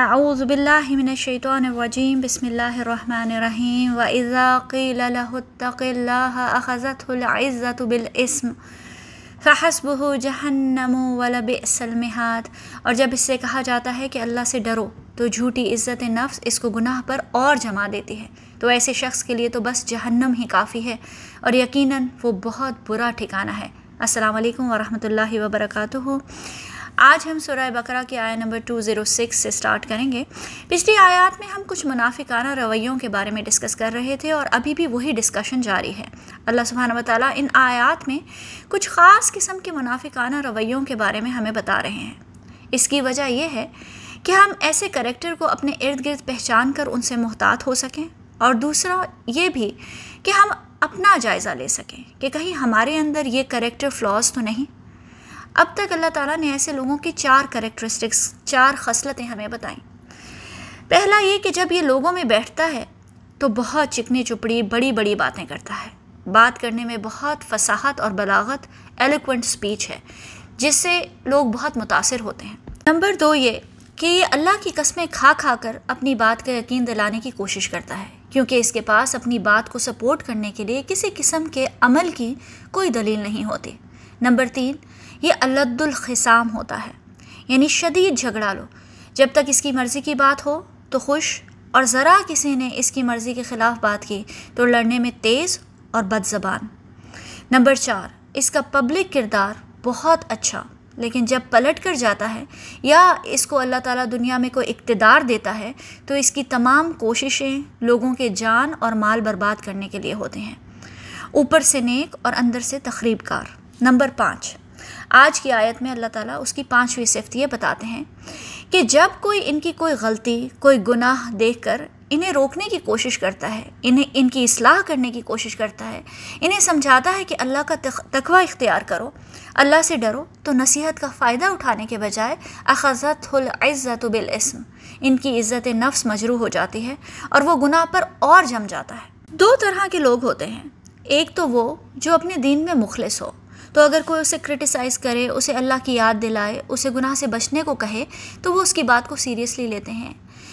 اعوذ باللہ من الشیطان الرجیم بسم اللہ الرحمن الرحیم وَإِذَا قِيلَ لَهُ اتَّقِ اللَّهَ أَخَذَتْهُ الْعِزَّةُ بِالْإِسْمِ فَحَسْبُهُ جَهَنَّمُ وَلَبِئْسَ الْمِحَادِ اور جب اس سے کہا جاتا ہے کہ اللہ سے ڈرو تو جھوٹی عزت نفس اس کو گناہ پر اور جما دیتی ہے. تو ایسے شخص کے لیے تو بس جہنم ہی کافی ہے اور یقیناً وہ بہت برا ٹھکانہ ہے. السلام علیکم ورحمۃ اللہ وبرکاتہ. آج ہم سورہ بقرہ کی آیا نمبر 206 سے سٹارٹ کریں گے۔ پچھلی آیات میں ہم کچھ منافقانہ رویوں کے بارے میں ڈسکس کر رہے تھے اور ابھی بھی وہی ڈسکشن جاری ہے۔ اللہ سبحانہ و تعالیٰ ان آیات میں کچھ خاص قسم کے منافقانہ رویوں کے بارے میں ہمیں بتا رہے ہیں۔ اس کی وجہ یہ ہے کہ ہم ایسے کریکٹر کو اپنے ارد گرد پہچان کر ان سے محتاط ہو سکیں اور دوسرا یہ بھی کہ ہم اپنا جائزہ لے سکیں کہ کہیں ہمارے اندر یہ کریکٹر فلاز تو نہیں۔ اب تک اللہ تعالیٰ نے ایسے لوگوں کی چار کریکٹرسٹکس، چار خصلتیں ہمیں بتائیں۔ پہلا یہ کہ جب یہ لوگوں میں بیٹھتا ہے تو بہت چکنی چپڑی، بڑی بڑی باتیں کرتا ہے۔ بات کرنے میں بہت فصاحت اور بلاغت ایلیکوینٹ سپیچ ہے، جس سے لوگ بہت متاثر ہوتے ہیں۔ نمبر دو یہ کہ یہ اللہ کی قسمیں کھا کھا کر اپنی بات کا یقین دلانے کی کوشش کرتا ہے، کیونکہ اس کے پاس اپنی بات کو سپورٹ کرنے کے لیے کسی قسم کے عمل کی کوئی دلیل نہیں ہوتی۔ نمبر تین یہ الد الخسام ہوتا ہے یعنی شدید جھگڑا لو۔ جب تک اس کی مرضی کی بات ہو تو خوش، اور ذرا کسی نے اس کی مرضی کے خلاف بات کی تو لڑنے میں تیز اور بد زبان۔ نمبر چار، اس کا پبلک کردار بہت اچھا لیکن جب پلٹ کر جاتا ہے یا اس کو اللہ تعالیٰ دنیا میں کوئی اقتدار دیتا ہے تو اس کی تمام کوششیں لوگوں کے جان اور مال برباد کرنے کے لیے ہوتے ہیں۔ اوپر سے نیک اور اندر سے تقریب کار۔ نمبر پانچ آج کی آیت میں اللہ تعالیٰ اس کی پانچویں صفت یہ بتاتے ہیں کہ جب کوئی ان کی کوئی غلطی، کوئی گناہ دیکھ کر انہیں روکنے کی کوشش کرتا ہے، انہیں ان کی اصلاح کرنے کی کوشش کرتا ہے، انہیں سمجھاتا ہے کہ اللہ کا تقوی اختیار کرو، اللہ سے ڈرو، تو نصیحت کا فائدہ اٹھانے کے بجائے اخذت العزت بالاسم، ان کی عزت نفس مجروح ہو جاتی ہے اور وہ گناہ پر اور جم جاتا ہے۔ دو طرح کے لوگ ہوتے ہیں، ایک تو وہ جو اپنے دین میں مخلص ہو تو اگر کوئی اسے کرٹیسائز کرے، اسے اللہ کی یاد دلائے، اسے گناہ سے بچنے کو کہے، تو وہ اس کی بات کو سیریسلی لیتے ہیں۔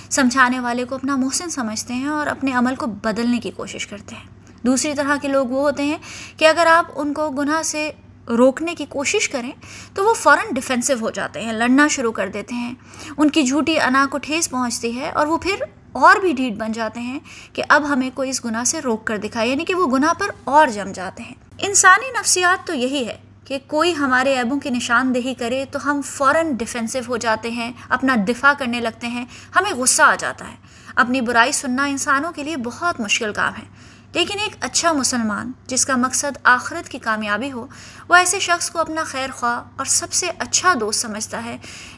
سمجھانے والے کو اپنا محسن سمجھتے ہیں اور اپنے عمل کو بدلنے کی کوشش کرتے ہیں۔ دوسری طرح کے لوگ وہ ہوتے ہیں کہ اگر آپ ان کو گناہ سے روکنے کی کوشش کریں، تو وہ فوراً ڈیفینسو ہو جاتے ہیں، لڑنا شروع کر دیتے ہیں۔ ان کی جھوٹی انا کو ٹھیس پہنچتی ہے اور وہ پھر اور بھی ڈھیٹ بن جاتے ہیں کہ اب ہمیں کوئی اس گناہ سے روک کر دکھائے یعنی کہ وہ گناہ پر اور جم جاتے ہیں۔ انسانی نفسیات تو یہی ہے کہ کوئی ہمارے عیبوں کی نشاندہی کرے تو ہم فوراً ڈیفینسو ہو جاتے ہیں، اپنا دفاع کرنے لگتے ہیں، ہمیں غصہ آ جاتا ہے۔ اپنی برائی سننا انسانوں کے لیے بہت مشکل کام ہے۔ لیکن ایک اچھا مسلمان جس کا مقصد آخرت کی کامیابی ہو، وہ ایسے شخص کو اپنا خیر خواہ اور سب سے اچھا دوست سمجھتا ہے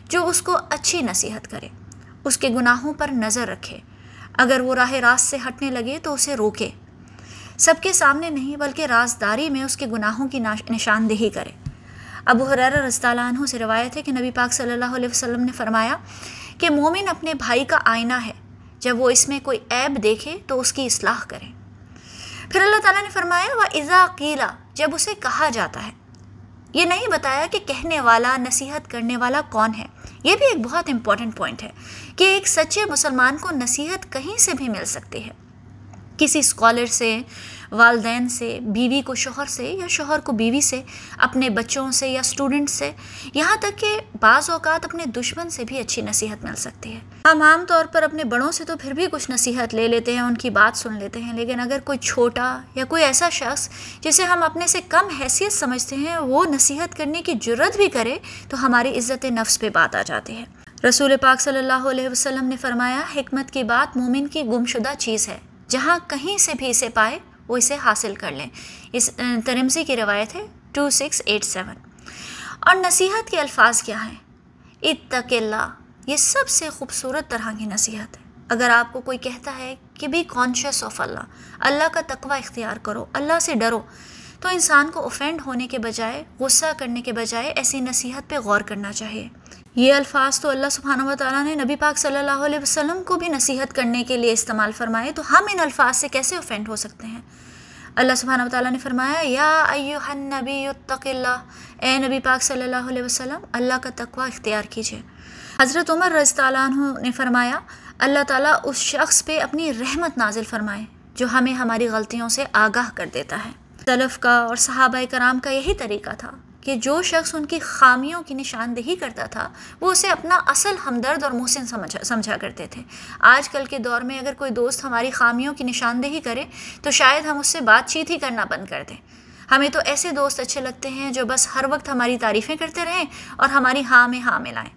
جو اس کو اچھی نصیحت کرے، اس کے گناہوں پر نظر رکھے۔ اگر وہ راہ راست سے ہٹنے لگے تو اسے روکے۔ سب کے سامنے نہیں بلکہ رازداری میں اس کے گناہوں کی نشاندہی کرے۔ ابو حرار اللہ عنہ سے روایت ہے کہ نبی پاک صلی اللہ علیہ وسلم نے فرمایا کہ مومن اپنے بھائی کا آئینہ ہے۔ جب وہ اس میں کوئی عیب دیکھے تو اس کی اصلاح کرے۔ پھر اللہ تعالیٰ نے فرمایا وہ ازا قیلا جب اسے کہا جاتا ہے۔ یہ نہیں بتایا کہ کہنے والا، نصیحت کرنے والا کون ہے۔ یہ بھی ایک بہت امپورٹنٹ پوائنٹ ہے کہ ایک سچے مسلمان کو نصیحت کہیں سے بھی مل سکتی ہے۔ کسی اسکالر سے، والدین سے، بیوی کو شوہر سے یا شوہر کو بیوی سے، اپنے بچوں سے یا اسٹوڈنٹ سے، یہاں تک کہ بعض اوقات اپنے دشمن سے بھی اچھی نصیحت مل سکتی ہے۔ ہم عام طور پر اپنے بڑوں سے تو پھر بھی کچھ نصیحت لے لیتے ہیں، ان کی بات سن لیتے ہیں، لیکن اگر کوئی چھوٹا یا کوئی ایسا شخص جسے ہم اپنے سے کم حیثیت سمجھتے ہیں، وہ نصیحت کرنے کی جرت بھی کرے، تو ہماری عزت نفس پہ بات آ جاتی ہے۔ رسول پاک صلی اللہ علیہ وسلم نے فرمایا، حکمت کی بات مومن کی گمشدہ چیز ہے۔ جہاں کہیں سے بھی اسے پائے، وہ اسے حاصل کر لیں۔ اس ترمزی کی روایت ہے ٹو سکس ایٹ سیون۔ اور نصیحت کے الفاظ کیا ہیں؟ اتق اللہ، یہ سب سے خوبصورت طرح کی نصیحت ہے۔ اگر آپ کو کوئی کہتا ہے کہ بھی کانشیس آف اللہ اللہ کا تقوی اختیار کرو، اللہ سے ڈرو، تو انسان کو اوفینڈ ہونے کے بجائے، غصہ کرنے کے بجائے ایسی نصیحت پہ غور کرنا چاہیے۔ یہ الفاظ تو اللہ سبحانہ و تعالیٰ نے نبی پاک صلی اللہ علیہ وسلم کو بھی نصیحت کرنے کے لیے استعمال فرمائے، تو ہم ان الفاظ سے کیسے اوفینڈ ہو سکتے ہیں؟ اللہ سبحانہ و تعالیٰ نے فرمایا، یا النبی اتق اللہ، اے نبی پاک صلی اللہ علیہ وسلم، اللہ کا تقوی اختیار کیجیے حضرت عمر رضی اللہ عنہ نے فرمایا، اللہ تعالیٰ اس شخص پہ اپنی رحمت نازل فرمائے، جو ہمیں ہماری غلطیوں سے آگاہ کر دیتا ہے۔ طلف کا اور صحابہ کرام کا یہی طریقہ تھا۔ کہ جو شخص ان کی خامیوں کی نشاندہی کرتا تھا، وہ اسے اپنا اصل ہمدرد اور محسن سمجھا سمجھا کرتے تھے۔ آج کل کے دور میں اگر کوئی دوست ہماری خامیوں کی نشاندہی کرے، تو شاید ہم اس سے بات چیت ہی کرنا بند کر دیں۔ ہمیں تو ایسے دوست اچھے لگتے ہیں جو بس ہر وقت ہماری تعریفیں کرتے رہیں اور ہماری ہاں میں ہاں ملائیں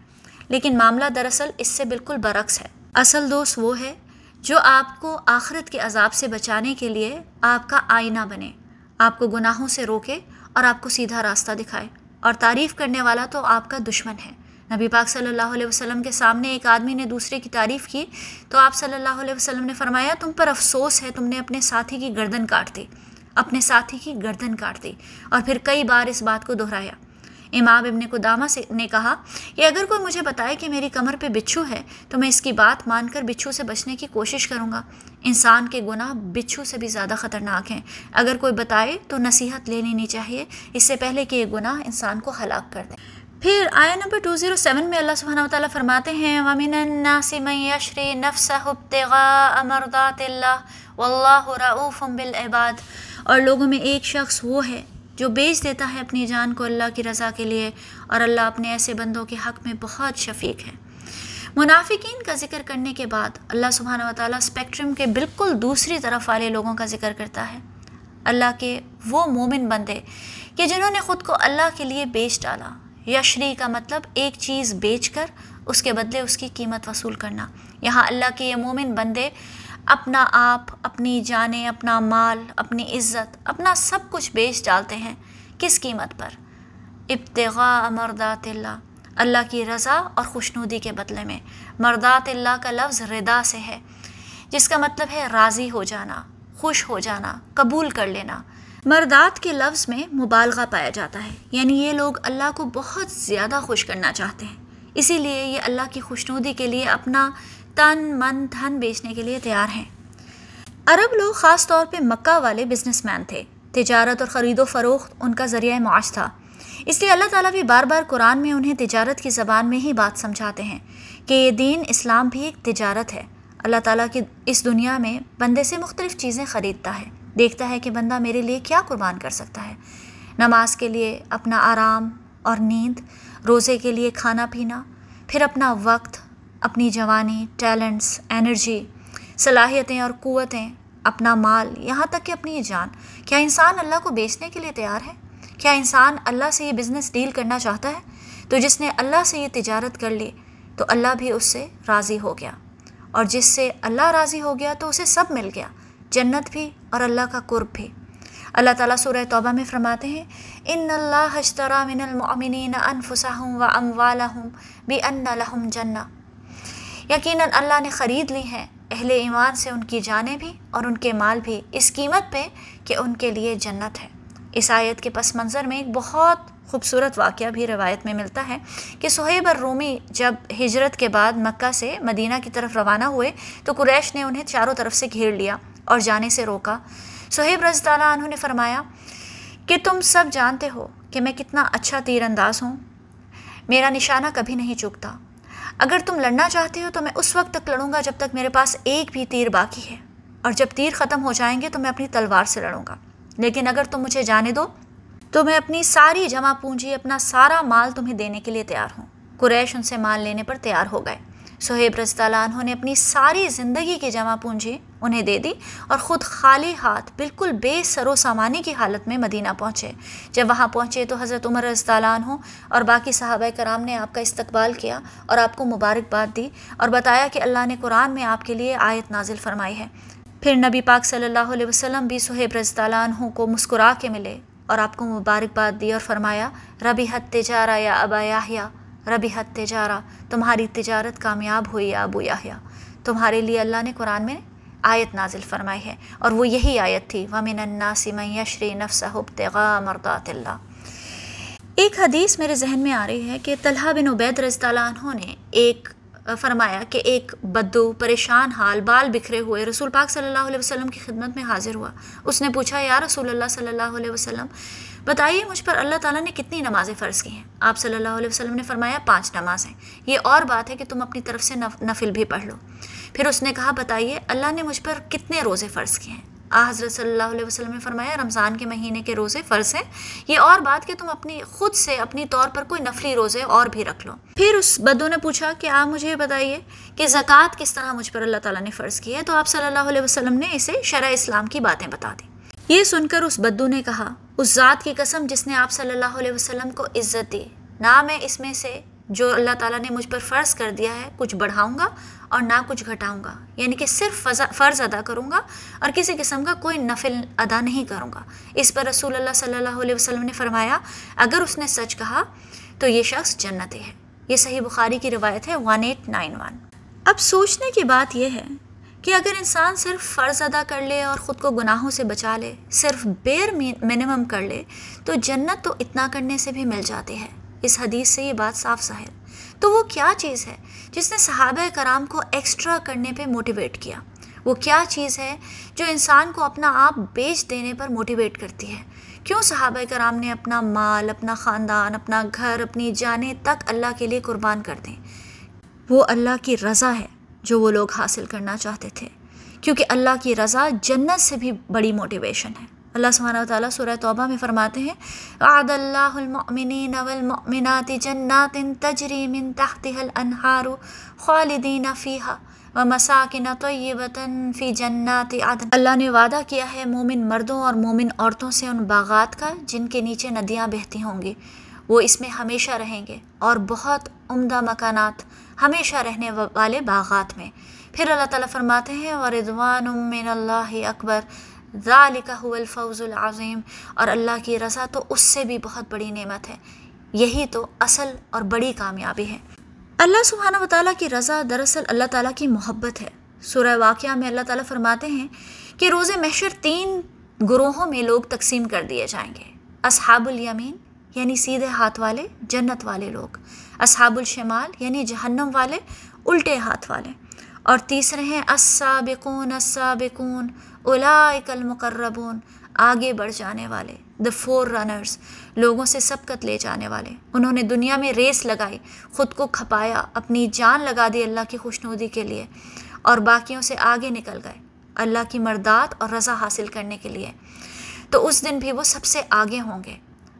لیکن معاملہ دراصل اس سے بالکل برعکس ہے۔ اصل دوست وہ ہے جو آپ کو آخرت کے عذاب سے بچانے کے لیے آپ کا آئینہ بنے، آپ کو گناہوں سے روکے اور آپ کو سیدھا راستہ دکھائے۔ اور تعریف کرنے والا تو آپ کا دشمن ہے۔ نبی پاک صلی اللہ علیہ وسلم کے سامنے ایک آدمی نے دوسرے کی تعریف کی تو آپ صلی اللہ علیہ وسلم نے فرمایا، تم پر افسوس ہے، تم نے اپنے ساتھی کی گردن کاٹ دی۔ اپنے ساتھی کی گردن کاٹ دی اور پھر کئی بار اس بات کو دہرایا۔ امام ابن قدامہ سے نے کہا کہ اگر کوئی مجھے بتائے کہ میری کمر پہ بچھو ہے، تو میں اس کی بات مان کر بچھو سے بچنے کی کوشش کروں گا۔ انسان کے گناہ بچھو سے بھی زیادہ خطرناک ہیں۔ اگر کوئی بتائے تو نصیحت لے لینی چاہیے۔ اس سے پہلے کہ یہ گناہ انسان کو ہلاک کر دیں پھر آیا نمبر ٹو زیرو سیون میں اللہ سبحانہ و تعالیٰ فرماتے ہیں، وَمِنَ النَّاسِ مَن يَشْرِي نَفْسَهُ ابْتِغَاءَ مَرْضَاتِ اللَّهِ وَاللَّهُ رَؤُوفٌ بِالْعِبَادِ اور لوگوں میں ایک شخص وہ ہے جو بیچ دیتا ہے اپنی جان کو اللہ کی رضا کے لیے، اور اللہ اپنے ایسے بندوں کے حق میں بہت شفیق ہے۔ منافقین کا ذکر کرنے کے بعد اللہ سبحانہ و تعالیٰ اسپیکٹرم کے بالکل دوسری طرف والے لوگوں کا ذکر کرتا ہے۔ اللہ کے وہ مومن بندے کہ جنہوں نے خود کو اللہ کے لیے بیچ ڈالا۔ یشری کا مطلب ایک چیز بیچ کر، اس کے بدلے اس کی قیمت وصول کرنا۔ یہاں اللہ کے یہ مومن بندے اپنا آپ، اپنی جانیں، اپنا مال، اپنی عزت، اپنا سب کچھ بیچ ڈالتے ہیں کس قیمت پر؟ ابتغاء مردات اللہ اللہ کی رضا اور خوشنودی کے بدلے میں۔ مردات اللہ کا لفظ ردا سے ہے، جس کا مطلب ہے راضی ہو جانا، خوش ہو جانا، قبول کر لینا۔ مردات کے لفظ میں مبالغہ پایا جاتا ہے یعنی یہ لوگ اللہ کو بہت زیادہ خوش کرنا چاہتے ہیں۔ اسی لیے یہ اللہ کی خوشنودی کے لیے اپنا تن من دھن بیچنے کے لیے تیار ہیں۔ عرب لوگ خاص طور پہ مکہ والے بزنس مین تھے۔ تجارت اور خرید و فروخت ان کا ذریعہ معاش تھا۔ اس لیے اللہ تعالیٰ بھی بار بار قرآن میں انہیں تجارت کی زبان میں ہی بات سمجھاتے ہیں کہ یہ دین اسلام بھی ایک تجارت ہے۔ اللہ تعالیٰ کی اس دنیا میں بندے سے مختلف چیزیں خریدتا ہے، دیکھتا ہے کہ بندہ میرے لیے کیا قربان کر سکتا ہے۔ نماز کے لیے اپنا آرام اور نیند، روزے کے لیے کھانا پینا، پھر اپنا وقت اپنی جوانی ٹیلنٹس انرجی صلاحیتیں اور قوتیں، اپنا مال، یہاں تک کہ اپنی جان۔ کیا انسان اللہ کو بیچنے کے لیے تیار ہے؟ کیا انسان اللہ سے یہ بزنس ڈیل کرنا چاہتا ہے؟ تو جس نے اللہ سے یہ تجارت کر لی، تو اللہ بھی اس سے راضی ہو گیا۔ اور جس سے اللہ راضی ہو گیا، تو اسے سب مل گیا۔ جنت بھی اور اللہ کا قرب بھی۔ اللہ تعالیٰ سورہ توبہ میں فرماتے ہیں، ان اللہ اشترا من المؤمنین انفسهم و اموالهم بان لهم جنہ۔ یقیناً اللہ نے خرید لی ہیں، اہل ایمان سے ان کی جانیں بھی اور ان کے مال بھی۔ اس قیمت پہ کہ ان کے لیے جنت ہے۔ اس آیت کے پس منظر میں ایک بہت خوبصورت واقعہ بھی روایت میں ملتا ہے کہ صہیب الرومی جب ہجرت کے بعد مکہ سے مدینہ کی طرف روانہ ہوئے تو قریش نے انہیں چاروں طرف سے گھیر لیا اور جانے سے روکا۔ صہیب رضی اللہ عنہ نے فرمایا، کہ تم سب جانتے ہو کہ میں کتنا اچھا تیر انداز ہوں۔ میرا نشانہ کبھی نہیں چکتا اگر تم لڑنا چاہتے ہو تو میں اس وقت تک لڑوں گا جب تک میرے پاس ایک بھی تیر باقی ہے۔ اور جب تیر ختم ہو جائیں گے تو میں اپنی تلوار سے لڑوں گا۔ لیکن اگر تم مجھے جانے دو تو میں اپنی ساری جمع پونجی، اپنا سارا مال تمہیں دینے کے لیے تیار ہوں۔ قریش ان سے مال لینے پر تیار ہو گئے۔ صہیب رضی اللہ عنہ نے اپنی ساری زندگی کی جمع پونجی انہیں دے دی اور خود خالی ہاتھ بالکل بے سر و سامانی کی حالت میں مدینہ پہنچے۔ جب وہاں پہنچے تو حضرت عمر رضی اللہ عنہ اور باقی صحابہ کرام نے آپ کا استقبال کیا اور آپ کو مبارکباد دی اور بتایا کہ اللہ نے قرآن میں آپ کے لیے آیت نازل فرمائی ہے۔ پھر نبی پاک صلی اللہ علیہ وسلم بھی صہیب رضی اللہ عنہ کو مسکرا کے ملے اور آپ کو مبارکباد دی اور فرمایا ربی حت تجارہ یا ابا یاہیا ربی حت تجارہ، تمہاری تجارت کامیاب ہوئی یا ابو یاہیا تمہارے لیے اللہ نے قرآن میں آیت نازل فرمائی ہے اور وہ یہی آیت تھی، ومن الناس من یشری نفسہ ابتغاء مرضات اللہ ایک حدیث میرے ذہن میں آ رہی ہے کہ طلحہ بن عبید رضی اللہ عنہ نے ایک فرمایا کہ ایک بدو پریشان حال، بال بکھرے ہوئے رسول پاک صلی اللہ علیہ وسلم کی خدمت میں حاضر ہوا۔ اس نے پوچھا، یا رسول اللہ صلی اللہ علیہ وسلم، بتائیے مجھ پر اللہ تعالیٰ نے کتنی نمازیں فرض کی ہیں؟ آپ صلی اللہ علیہ وسلم نے فرمایا، پانچ نمازیں۔ یہ اور بات ہے کہ تم اپنی طرف سے نفل بھی پڑھ لو۔ پھر اس نے کہا، بتائیے، اللہ نے مجھ پر کتنے روزے فرض کیے ہیں؟ آ، حضرت صلی اللہ علیہ وسلم نے فرمایا، رمضان کے مہینے کے روزے فرض ہیں۔ یہ اور بات کہ تم اپنی، خود سے اپنی طور پر کوئی نفلی روزے اور بھی رکھ لو۔ پھر اس بدو نے پوچھا کہ آپ مجھے بتائیے کہ زکوٰۃ کس طرح مجھ پر اللہ تعالیٰ نے فرض کی ہے؟ تو آپ صلی اللہ علیہ وسلم نے اسے شرح اسلام کی باتیں بتا دیں۔ یہ سن کر اس بدو نے کہا، اس ذات کی قسم جس نے آپ صلی اللہ علیہ وسلم کو عزت دی۔ نہ میں اس میں سے جو اللہ تعالیٰ نے مجھ پر فرض کر دیا ہے، کچھ بڑھاؤں گا اور نہ کچھ گھٹاؤں گا۔ یعنی کہ صرف فرض ادا کروں گا اور کسی قسم کا کوئی نفل ادا نہیں کروں گا۔ اس پر رسول اللہ صلی اللہ علیہ وسلم نے فرمایا، اگر اس نے سچ کہا تو یہ شخص جنتی ہے یہ صحیح بخاری کی روایت ہے ون ایٹ نائن ون اب سوچنے کی بات یہ ہے کہ اگر انسان صرف فرض ادا کر لے اور خود کو گناہوں سے بچا لے، صرف بیر منیمم کر لے، تو جنت تو اتنا کرنے سے بھی مل جاتی ہے اس حدیث سے یہ بات صاف ظاہر۔ تو وہ کیا چیز ہے جس نے صحابہ کرام کو ایکسٹرا کرنے پہ موٹیویٹ کیا؟ وہ کیا چیز ہے جو انسان کو اپنا آپ بیچ دینے پر موٹیویٹ کرتی ہے؟ کیوں صحابہ کرام نے اپنا مال، اپنا خاندان، اپنا گھر، اپنی جانیں تک اللہ کے لیے قربان کر دیں؟ وہ اللہ کی رضا ہے جو وہ لوگ حاصل کرنا چاہتے تھے، کیونکہ اللہ کی رضا جنت سے بھی بڑی موٹیویشن ہے۔ اللہ سبحانہ و تعالیٰ سورہ توبہ میں فرماتے ہیں عاد اللہ المؤمنین والمؤمنات جنات تجری من تحتها الانہار خالدین فیہا ومساکن طیبتا فی جنات عدن۔ اللہ نے وعدہ کیا ہے مومن مردوں اور مومن عورتوں سے ان باغات کا جن کے نیچے ندیاں بہتی ہوں گی۔ وہ اس میں ہمیشہ رہیں گے اور بہت عمدہ مکانات ہمیشہ رہنے والے باغات میں۔ پھر اللہ تعالیٰ فرماتے ہیں وردوان من اللہ اکبر۔ ذالک هو الفوز العظیم، اور اللہ کی رضا تو اس سے بھی بہت بڑی نعمت ہے۔ یہی تو اصل اور بڑی کامیابی ہے۔ اللہ سبحانہ و تعالیٰ کی رضا دراصل اللہ تعالیٰ کی محبت ہے۔ سورہ واقعہ میں اللہ تعالیٰ فرماتے ہیں کہ روز محشر تین گروہوں میں لوگ تقسیم کر دیے جائیں گے۔ اصحاب الیمین یعنی سیدھے ہاتھ والے، جنت والے لوگ۔ اصحاب الشمال یعنی جہنم والے، الٹے ہاتھ والے۔ اور تیسرے ہیں، السابقون السابقون، اولائک المقربون، آگے بڑھ جانے والے دا فور رنرز لوگوں سے سبقت لے جانے والے۔ انہوں نے دنیا میں ریس لگائی، خود کو کھپایا، اپنی جان لگا دی اللہ کی خوشنودی کے لیے، اور باقیوں سے آگے نکل گئے، اللہ کی مردات اور رضا حاصل کرنے کے لیے۔ تو اس دن بھی وہ سب سے آگے ہوں گے،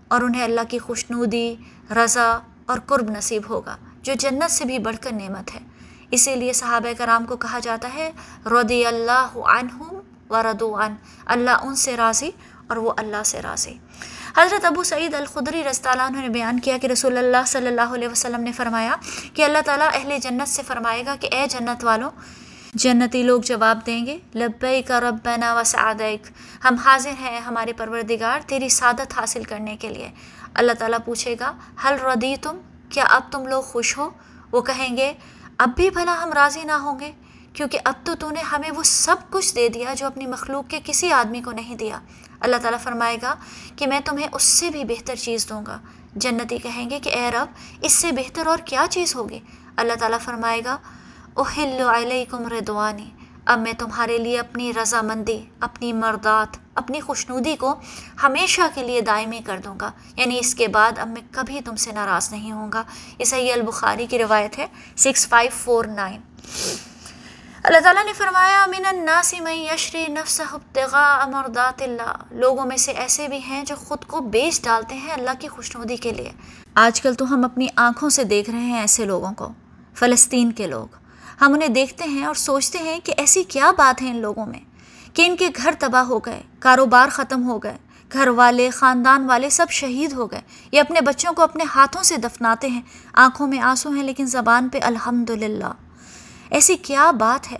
اور انہیں اللہ کی خوشنودی، رضا اور قرب نصیب ہوگا، جو جنت سے بھی بڑھ کر نعمت ہے۔ اسی لیے صحابہ کرام کو کہا جاتا ہے رضی اللہ عنہم و ردو عن، اللہ ان سے راضی اور وہ اللہ سے راضی۔ حضرت ابو سعید الخدری رضی اللہ عنہ نے بیان کیا کہ رسول اللہ صلی اللہ علیہ وسلم نے فرمایا کہ اللہ تعالیٰ اہل جنت سے فرمائے گا کہ اے جنت والوں، جنتی لوگ جواب دیں گے، لبیک ربنا و سعدیک ہم حاضر ہیں ہمارے پروردگار تیری سعادت حاصل کرنے کے لیے۔ اللہ تعالیٰ پوچھے گا حل ردی تم کیا اب تم لوگ خوش ہو؟ وہ کہیں گے اب بھی بھلا ہم راضی نہ ہوں گے، کیونکہ اب تو تو نے ہمیں وہ سب کچھ دے دیا جو اپنی مخلوق کے کسی آدمی کو نہیں دیا۔ اللہ تعالیٰ فرمائے گا کہ میں تمہیں اس سے بھی بہتر چیز دوں گا۔ جنتی کہیں گے کہ اے رب، اس سے بہتر اور کیا چیز ہوگی؟ اللہ تعالیٰ فرمائے گا اوہل علیکم ردوانی اب میں تمہارے لیے اپنی رضامندی، اپنی مردات اپنی خوشنودی کو ہمیشہ کے لیے دائمی کر دوں گا۔ یعنی اس کے بعد اب میں کبھی تم سے ناراض نہیں ہوں گا۔ یہ صحیح البخاری کی روایت ہے، سکس فائیو فور نائن۔ اللہ تعالیٰ نے فرمایا، من الناس من یشری نفس ابتغاء مرضات اللہ۔ لوگوں میں سے ایسے بھی ہیں جو خود کو بیچ ڈالتے ہیں اللہ کی خوشنودی کے لیے۔ آج کل تو ہم اپنی آنکھوں سے دیکھ رہے ہیں ایسے لوگوں کو، فلسطین کے لوگ۔ ہم انہیں دیکھتے ہیں اور سوچتے ہیں کہ ایسی کیا بات ہے ان لوگوں میں کہ ان کے گھر تباہ ہو گئے، کاروبار ختم ہو گئے، گھر والے، خاندان والے سب شہید ہو گئے۔ یہ اپنے بچوں کو اپنے ہاتھوں سے دفناتے ہیں۔ آنکھوں میں آنسو ہیں لیکن زبان پہ الحمد للہ ایسی کیا بات ہے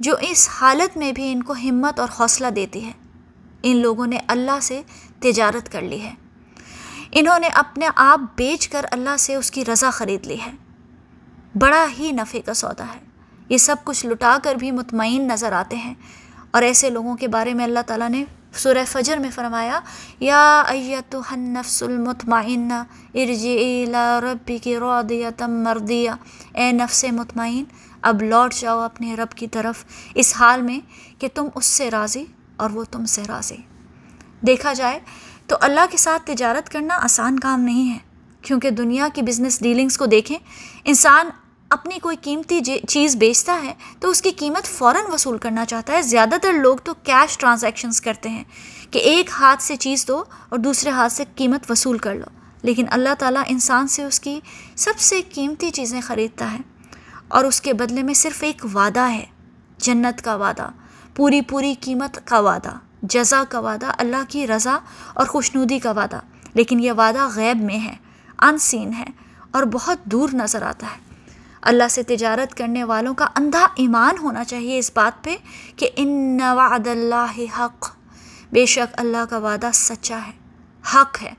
جو اس حالت میں بھی ان کو ہمت اور حوصلہ دیتی ہے۔ ان لوگوں نے اللہ سے تجارت کر لی ہے۔ انہوں نے اپنے آپ بیچ کر اللہ سے اس کی رضا خرید لی ہے۔ بڑا ہی نفع کا سودا ہے۔ یہ سب کچھ لٹا کر بھی مطمئن نظر آتے ہیں۔ اور ایسے لوگوں کے بارے میں اللہ تعالیٰ نے سورہ فجر میں فرمایا، یا ایتو النفس المطمئن ارجعی الى ربی کی رودیتم مردیہ اے نفس مطمئن، اب لوٹ جاؤ اپنے رب کی طرف اس حال میں کہ تم اس سے راضی اور وہ تم سے راضی۔ دیکھا جائے تو اللہ کے ساتھ تجارت کرنا آسان کام نہیں ہے۔ کیونکہ دنیا کی بزنس ڈیلنگس کو دیکھیں، انسان اپنی کوئی قیمتی جی- چیز بیچتا ہے تو اس کی قیمت فوراً وصول کرنا چاہتا ہے۔ زیادہ تر لوگ تو کیش ٹرانزیکشنز کرتے ہیں کہ ایک ہاتھ سے چیز دو اور دوسرے ہاتھ سے قیمت وصول کر لو۔ لیکن اللہ تعالیٰ انسان سے اس کی سب سے قیمتی چیزیں خریدتا ہے اور اس کے بدلے میں صرف ایک وعدہ ہے۔ جنت کا وعدہ، پوری پوری قیمت کا وعدہ، جزا کا وعدہ، اللہ کی رضا اور خوشنودی کا وعدہ۔ لیکن یہ وعدہ غیب میں ہے ان سین ہے اور بہت دور نظر آتا ہے۔ اللہ سے تجارت کرنے والوں کا اندھا ایمان ہونا چاہیے اس بات پہ کہ ان وعد اللہ حق۔ بے شک اللہ کا وعدہ سچا ہے، حق ہے۔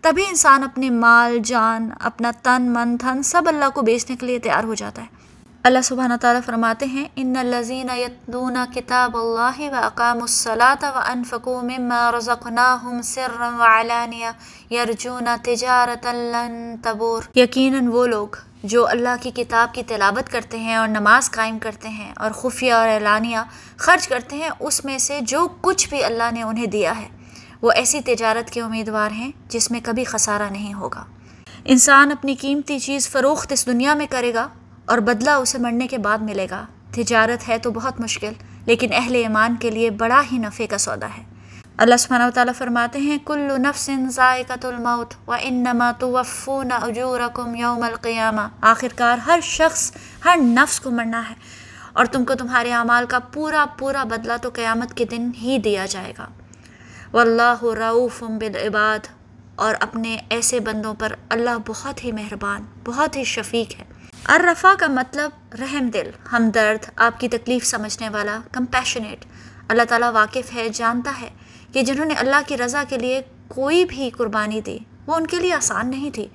تبھی انسان اپنے مال، جان، اپنا تن، من تھن سب اللہ کو بیچنے کے لیے تیار ہو جاتا ہے۔ اللہ سبحانہ تعالیٰ فرماتے ہیں، ان الزین یتلون کتاب اللہ و اقام الصلاۃ و انفقوا مما رزقناہم سرا وعلانیہ یرجون تجارت لن تبور۔ یقیناً وہ لوگ جو اللہ کی کتاب کی تلاوت کرتے ہیں اور نماز قائم کرتے ہیں اور خفیہ اور اعلانیہ خرچ کرتے ہیں، اس میں سے جو کچھ بھی اللہ نے انہیں دیا ہے، وہ ایسی تجارت کے امیدوار ہیں جس میں کبھی خسارہ نہیں ہوگا۔ انسان اپنی قیمتی چیز فروخت اس دنیا میں کرے گا اور بدلہ اسے مرنے کے بعد ملے گا۔ تجارت ہے تو بہت مشکل، لیکن اہل ایمان کے لیے بڑا ہی نفع کا سودا ہے۔ اللہ سبحانہ و تعالیٰ فرماتے ہیں، کل نفس ذائقۃ الموت و انما توفون اجورکم یوم القیامہ۔ آخرکار ہر شخص، ہر نفس کو مرنا ہے اور تم کو تمہارے اعمال کا پورا پورا بدلہ تو قیامت کے دن ہی دیا جائے گا۔ واللہ رعوف بالعباد۔ اور اپنے ایسے بندوں پر اللہ بہت ہی مہربان، بہت ہی شفیق ہے۔ الرفا کا مطلب رحم دل، ہمدرد، آپ کی تکلیف سمجھنے والا، کمپیشنیٹ۔ اللہ تعالیٰ واقف ہے، جانتا ہے۔ کہ جنہوں نے اللہ کی رضا کے لیے کوئی بھی قربانی دی، وہ ان کے لیے آسان نہیں تھی۔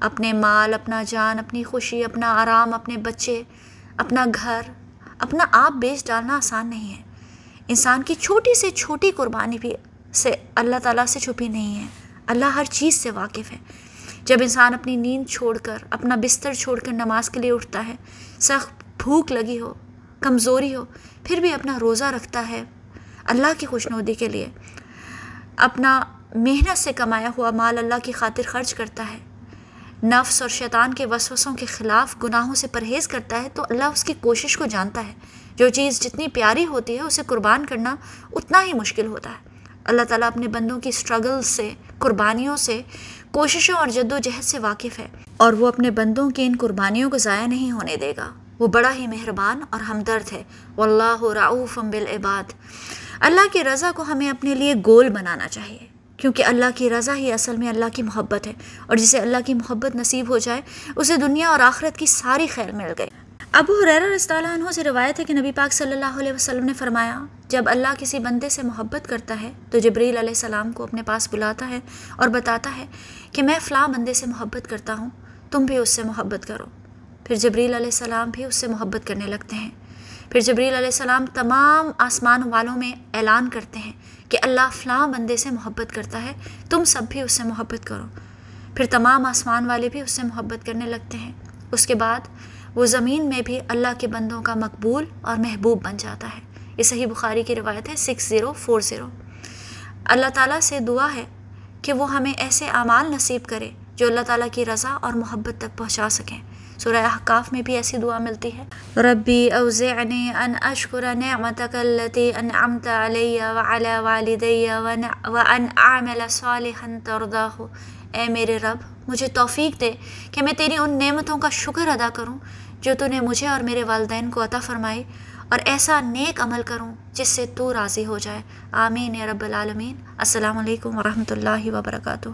اپنے مال، اپنا جان، اپنی خوشی، اپنا آرام، اپنے بچے، اپنا گھر، اپنا آپ بیچ ڈالنا آسان نہیں ہے۔ انسان کی چھوٹی سے چھوٹی قربانی بھی سے اللہ تعالیٰ سے چھپی نہیں ہے۔ اللہ ہر چیز سے واقف ہے۔ جب انسان اپنی نیند چھوڑ کر، اپنا بستر چھوڑ کر نماز کے لیے اٹھتا ہے، سخت بھوک لگی ہو، کمزوری ہو، پھر بھی اپنا روزہ رکھتا ہے اللہ کی خوش نودی کے لیے۔ اپنا محنت سے کمایا ہوا مال اللہ کی خاطر خرچ کرتا ہے۔ نفس اور شیطان کے وسوسوں کے خلاف گناہوں سے پرہیز کرتا ہے تو اللہ اس کی کوشش کو جانتا ہے۔ جو چیز جتنی پیاری ہوتی ہے اسے قربان کرنا اتنا ہی مشکل ہوتا ہے۔ اللہ تعالیٰ اپنے بندوں کی اسٹرگل سے، قربانیوں سے کوششوں اور جد و جہد سے واقف ہے اور وہ اپنے بندوں کی ان قربانیوں کو ضائع نہیں ہونے دے گا۔ وہ بڑا ہی مہربان اور ہمدرد ہے۔ واللہ رعوف بالعباد۔ اللہ کی رضا کو ہمیں اپنے لیے گول بنانا چاہیے، کیونکہ اللہ کی رضا ہی اصل میں اللہ کی محبت ہے۔ اور جسے اللہ کی محبت نصیب ہو جائے، اسے دنیا اور آخرت کی ساری خیر مل گئی۔ ابو حریر رضی اللہ عنہ سے روایت ہے کہ نبی پاک صلی اللہ علیہ وسلم نے فرمایا، جب اللہ کسی بندے سے محبت کرتا ہے، تو جبریل علیہ السلام کو اپنے پاس بلاتا ہے اور بتاتا ہے کہ میں فلاں بندے سے محبت کرتا ہوں، تم بھی اس سے محبت کرو۔ پھر جبریل علیہ السلام بھی اس سے محبت کرنے لگتے ہیں۔ پھر جبریل علیہ السلام تمام آسمان والوں میں اعلان کرتے ہیں کہ اللہ فلاں بندے سے محبت کرتا ہے، تم سب بھی اس سے محبت کرو۔ پھر تمام آسمان والے بھی اس سے محبت کرنے لگتے ہیں۔ اس کے بعد وہ زمین میں بھی اللہ کے بندوں کا مقبول اور محبوب بن جاتا ہے۔ یہ صحیح بخاری کی روایت ہے، سکس زیرو فور زیرو۔ اللہ تعالیٰ سے دعا ہے کہ وہ ہمیں ایسے اعمال نصیب کرے جو اللہ تعالیٰ کی رضا اور محبت تک پہنچا سکیں۔ سورہ احقاف میں بھی ایسی دعا ملتی ہے۔ ربی اوزعنی ان اشکر نعمتک اللتی انعمت علی وعلی والدی وان اعمل صالحا ترضاہ۔ اے میرے رب، مجھے توفیق دے کہ میں تیری ان نعمتوں کا شکر ادا کروں جو تو نے مجھے اور میرے والدین کو عطا فرمائی اور ایسا نیک عمل کروں جس سے تو راضی ہو جائے۔ آمین یا رب العالمین۔ السلام علیکم ورحمۃ اللہ وبرکاتہ۔